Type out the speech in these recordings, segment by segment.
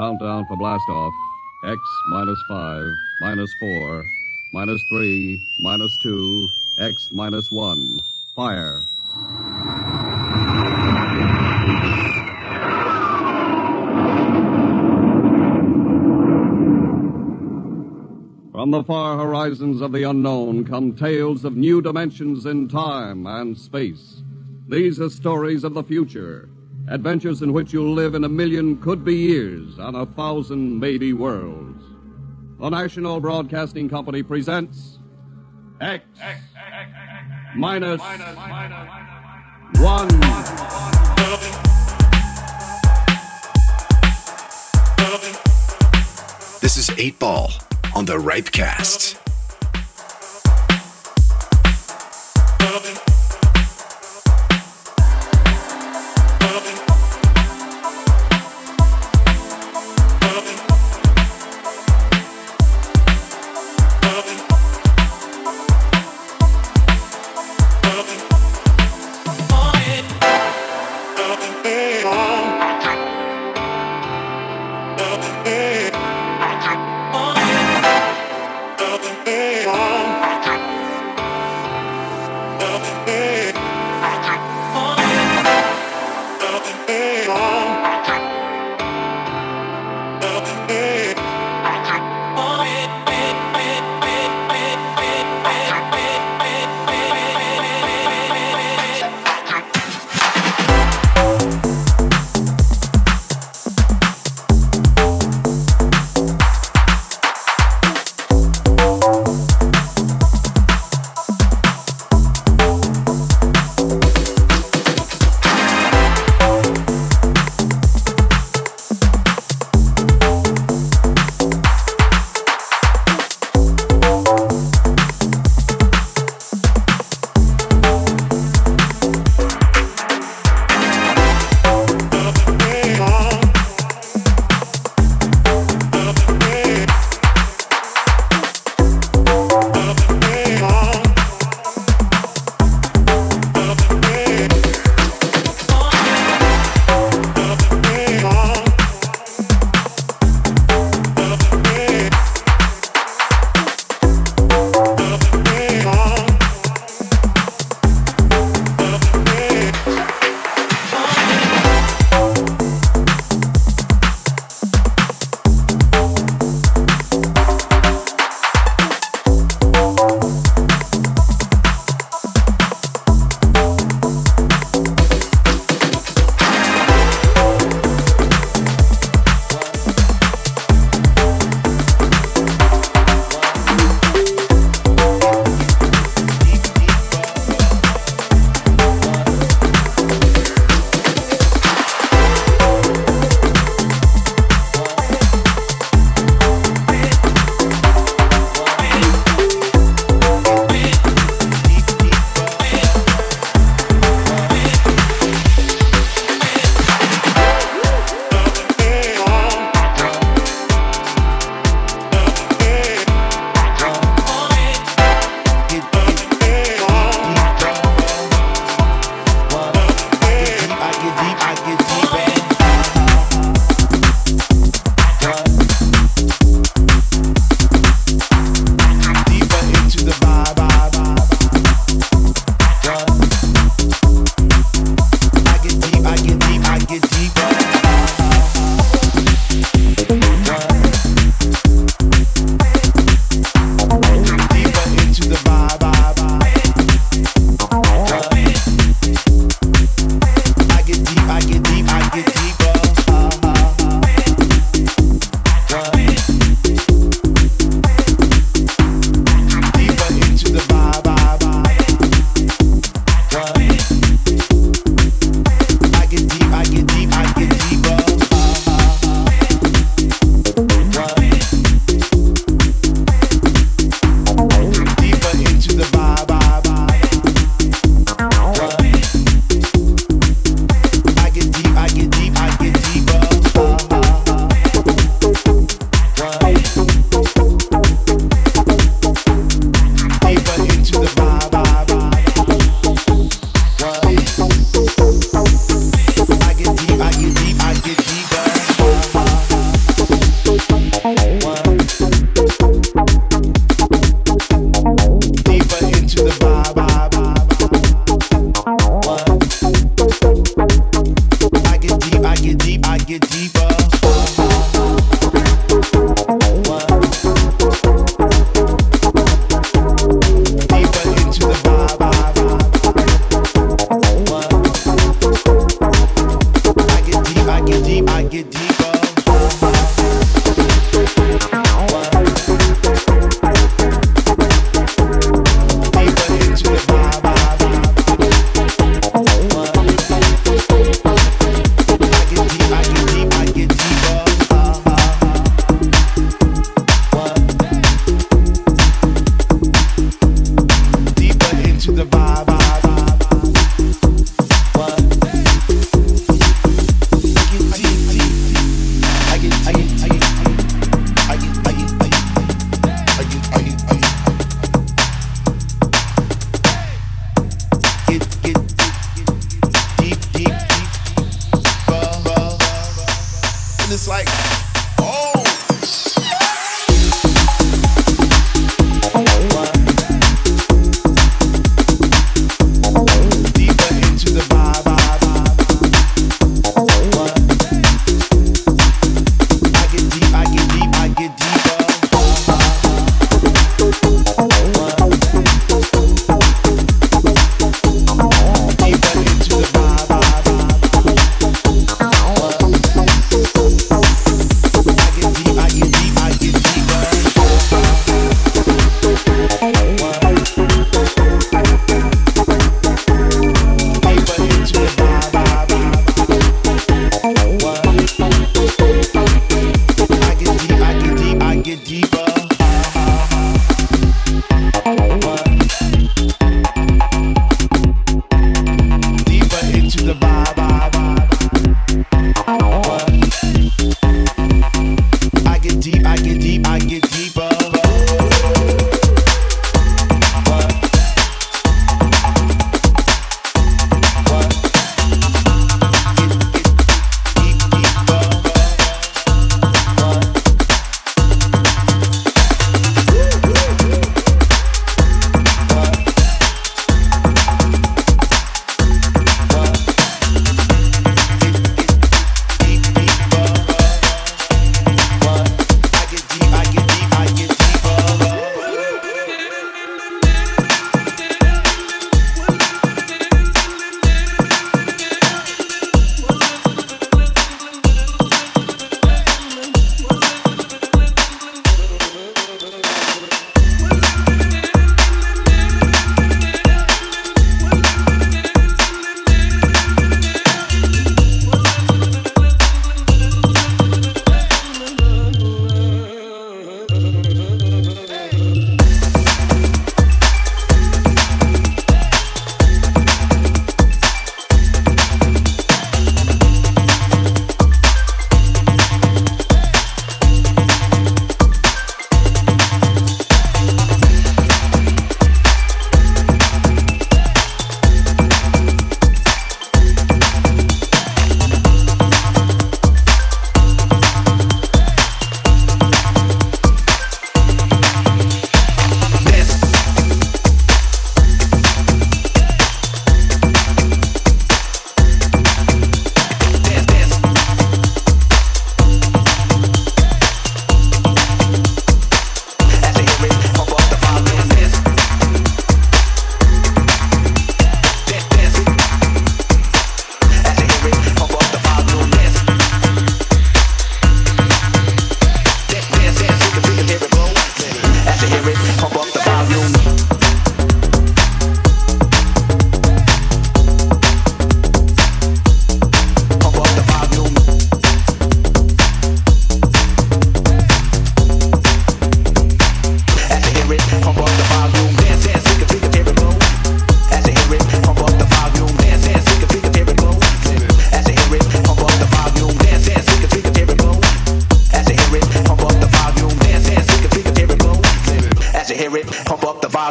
Countdown for blastoff. X minus 5, minus 4, minus 3, minus 2, X minus 1. Fire. From the far horizons of the unknown come tales of new dimensions in time and space. These are stories of the future, adventures in which you'll live in a million could be years on a thousand maybe worlds. The National Broadcasting Company presents X, minus one. This is 8 Ball on the Ripecast.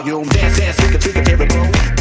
you don't dance, dance, take a, take a, baby, bro.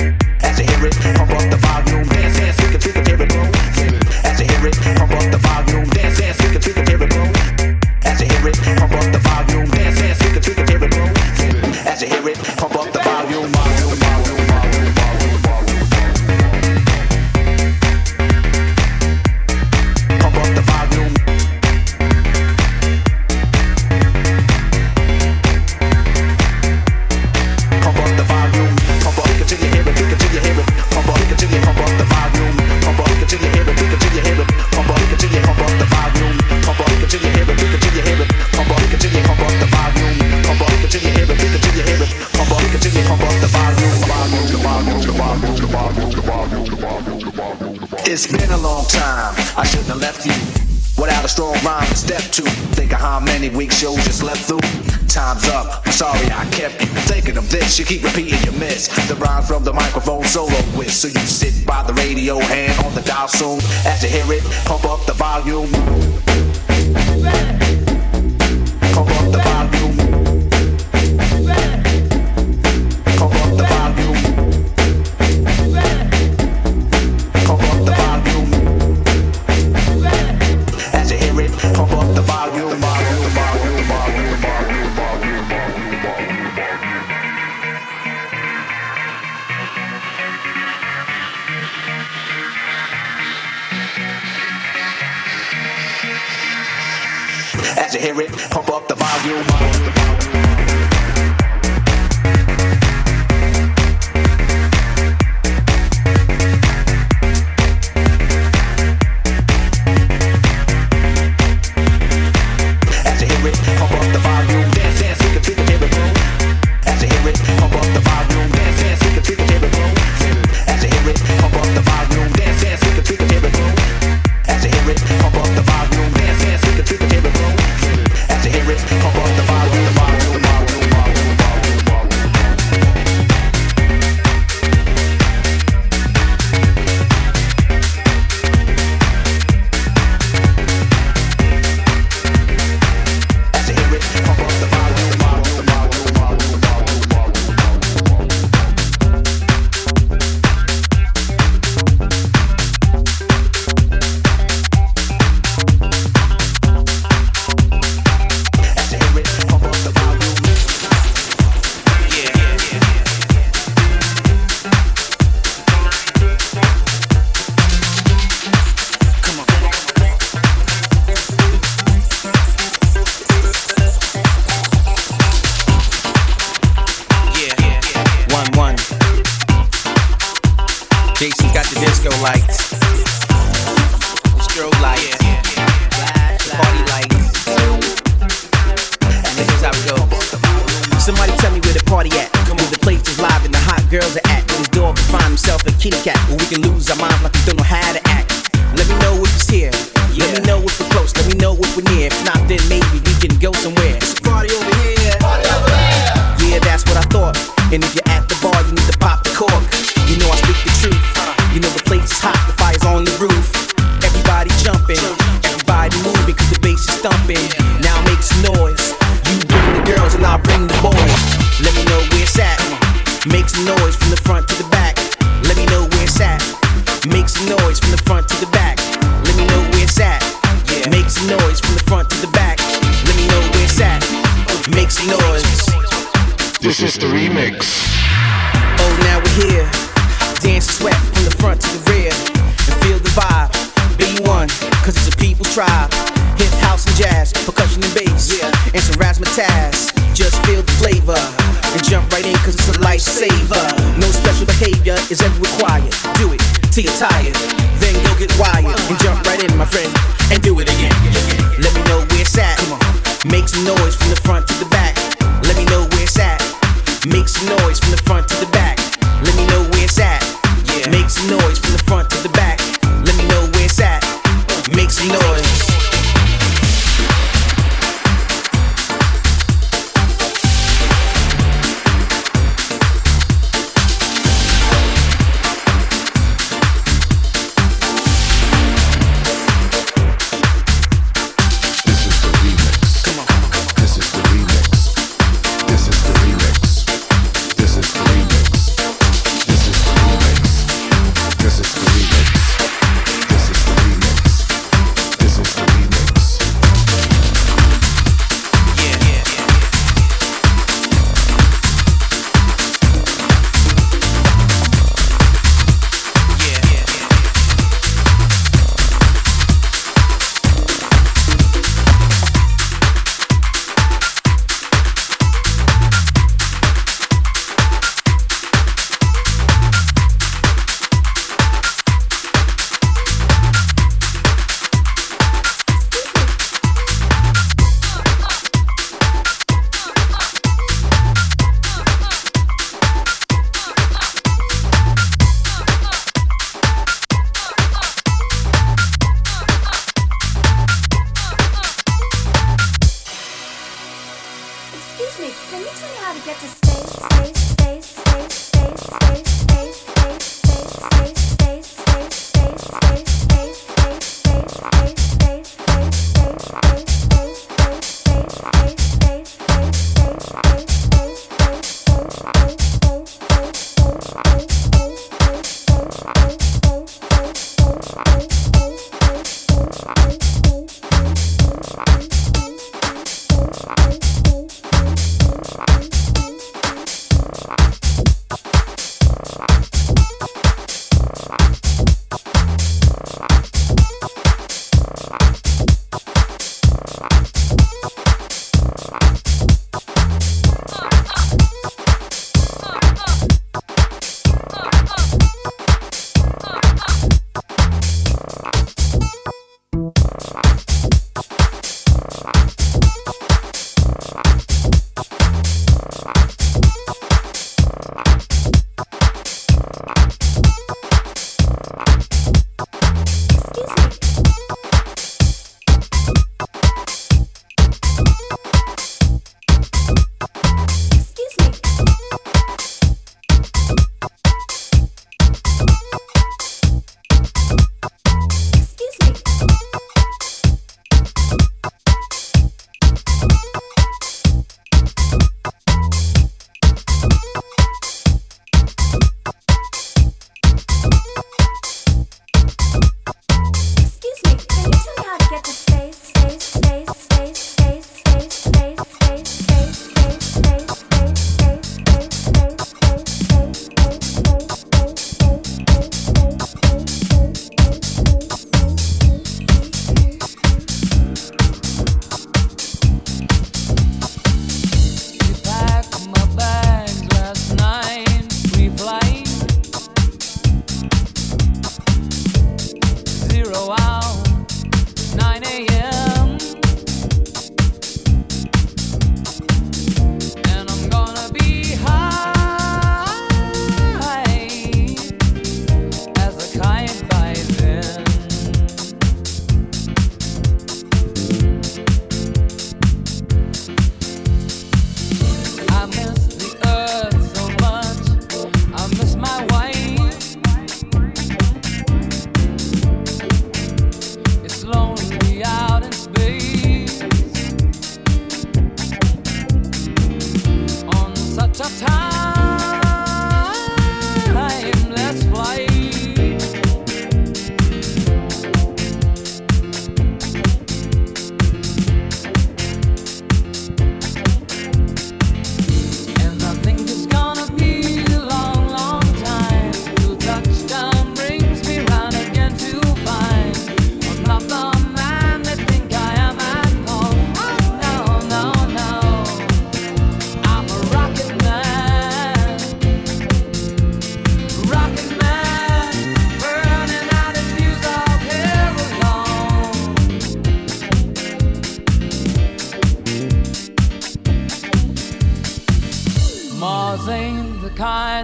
This is the remix. Oh, now we're here. Dance sweat from the front to the rear. And feel the vibe. Be one, cause it's a people's tribe. Hip house and jazz, percussion and bass. Yeah. And some razzmatazz. Just feel the flavor. And jump right in, cause it's a lifesaver. No special behavior is ever required. Do it till you're tired. Then go get wired. And jump right in, my friend. And do it again.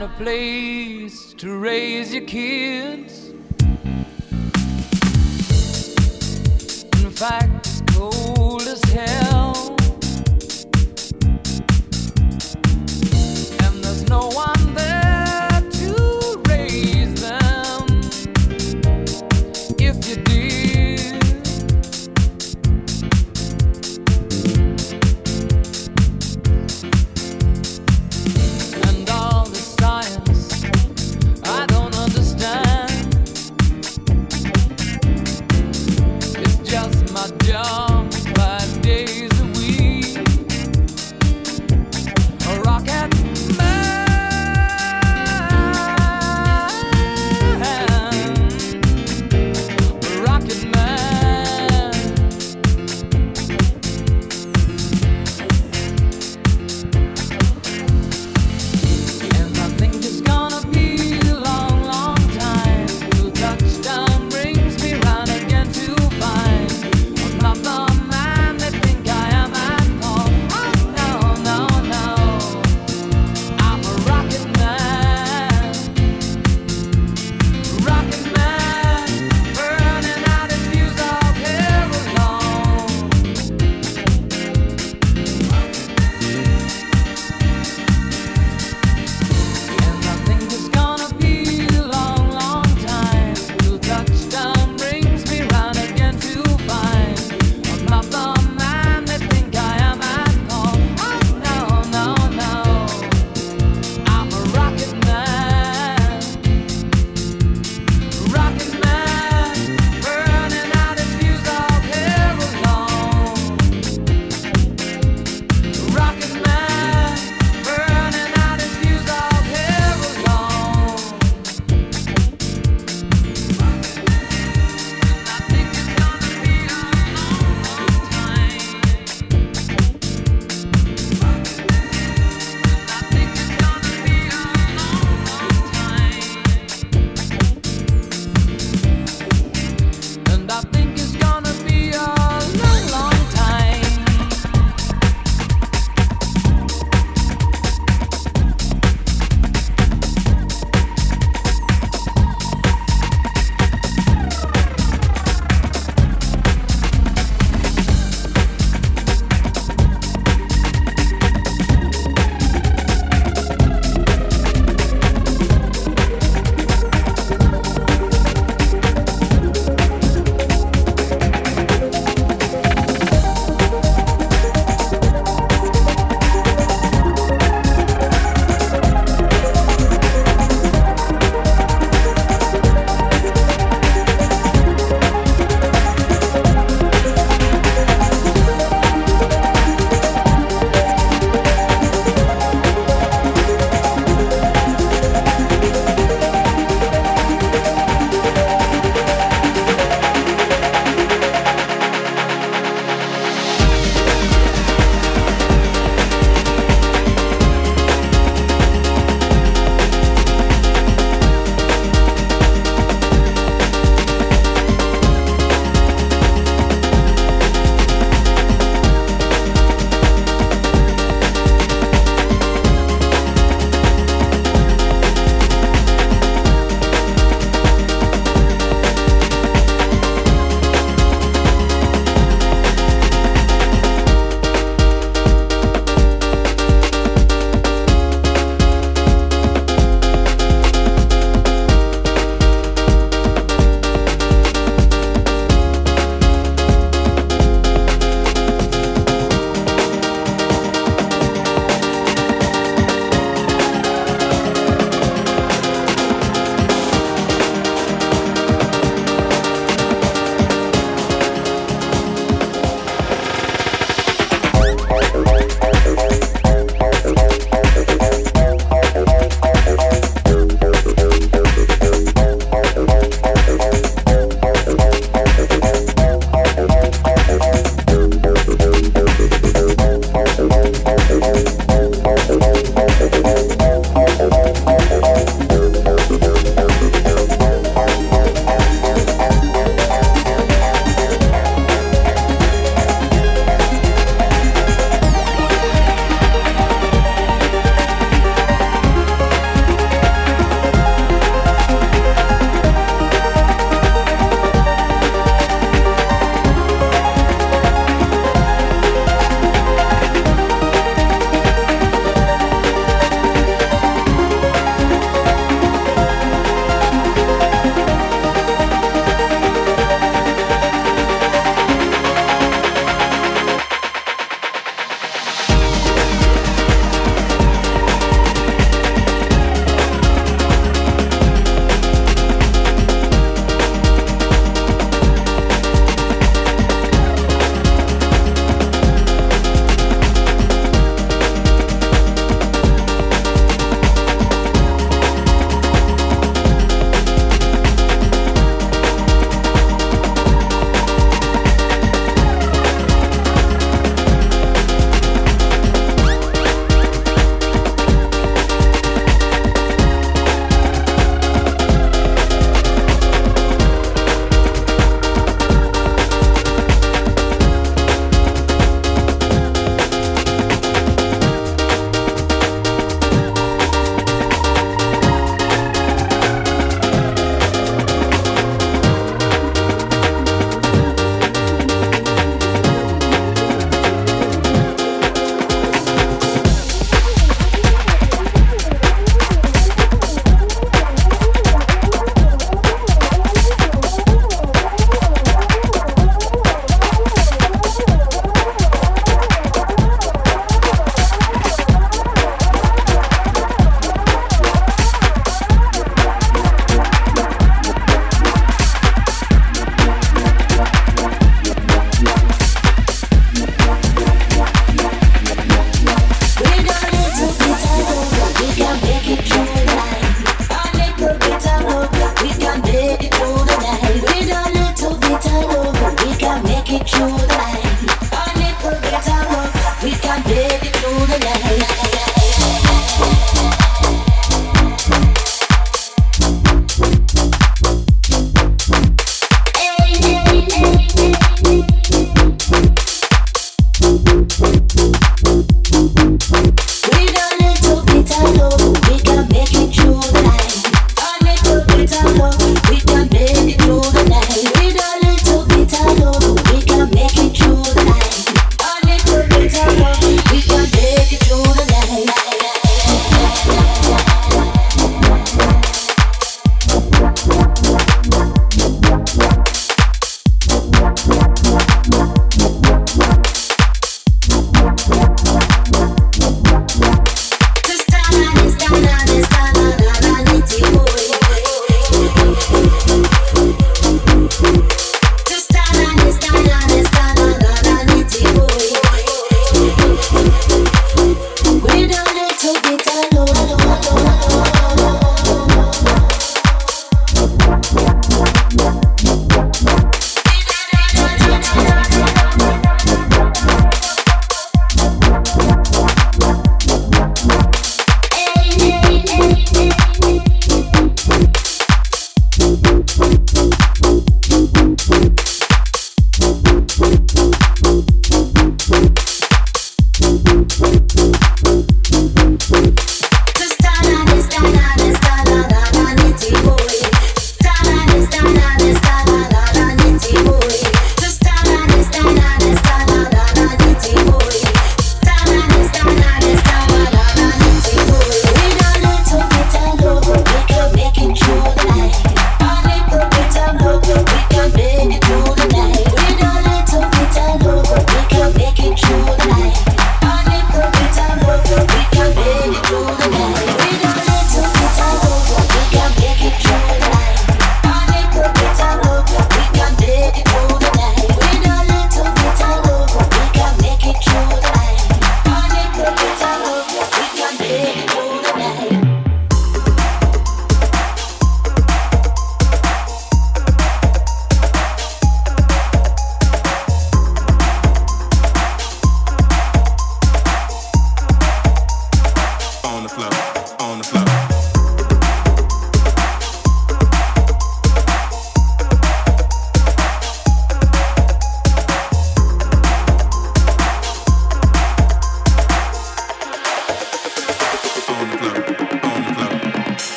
Kind of place to raise your kids.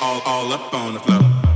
All, all, up on the floor.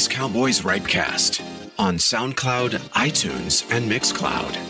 Space Cowboys Ripecast on SoundCloud, iTunes, and Mixcloud.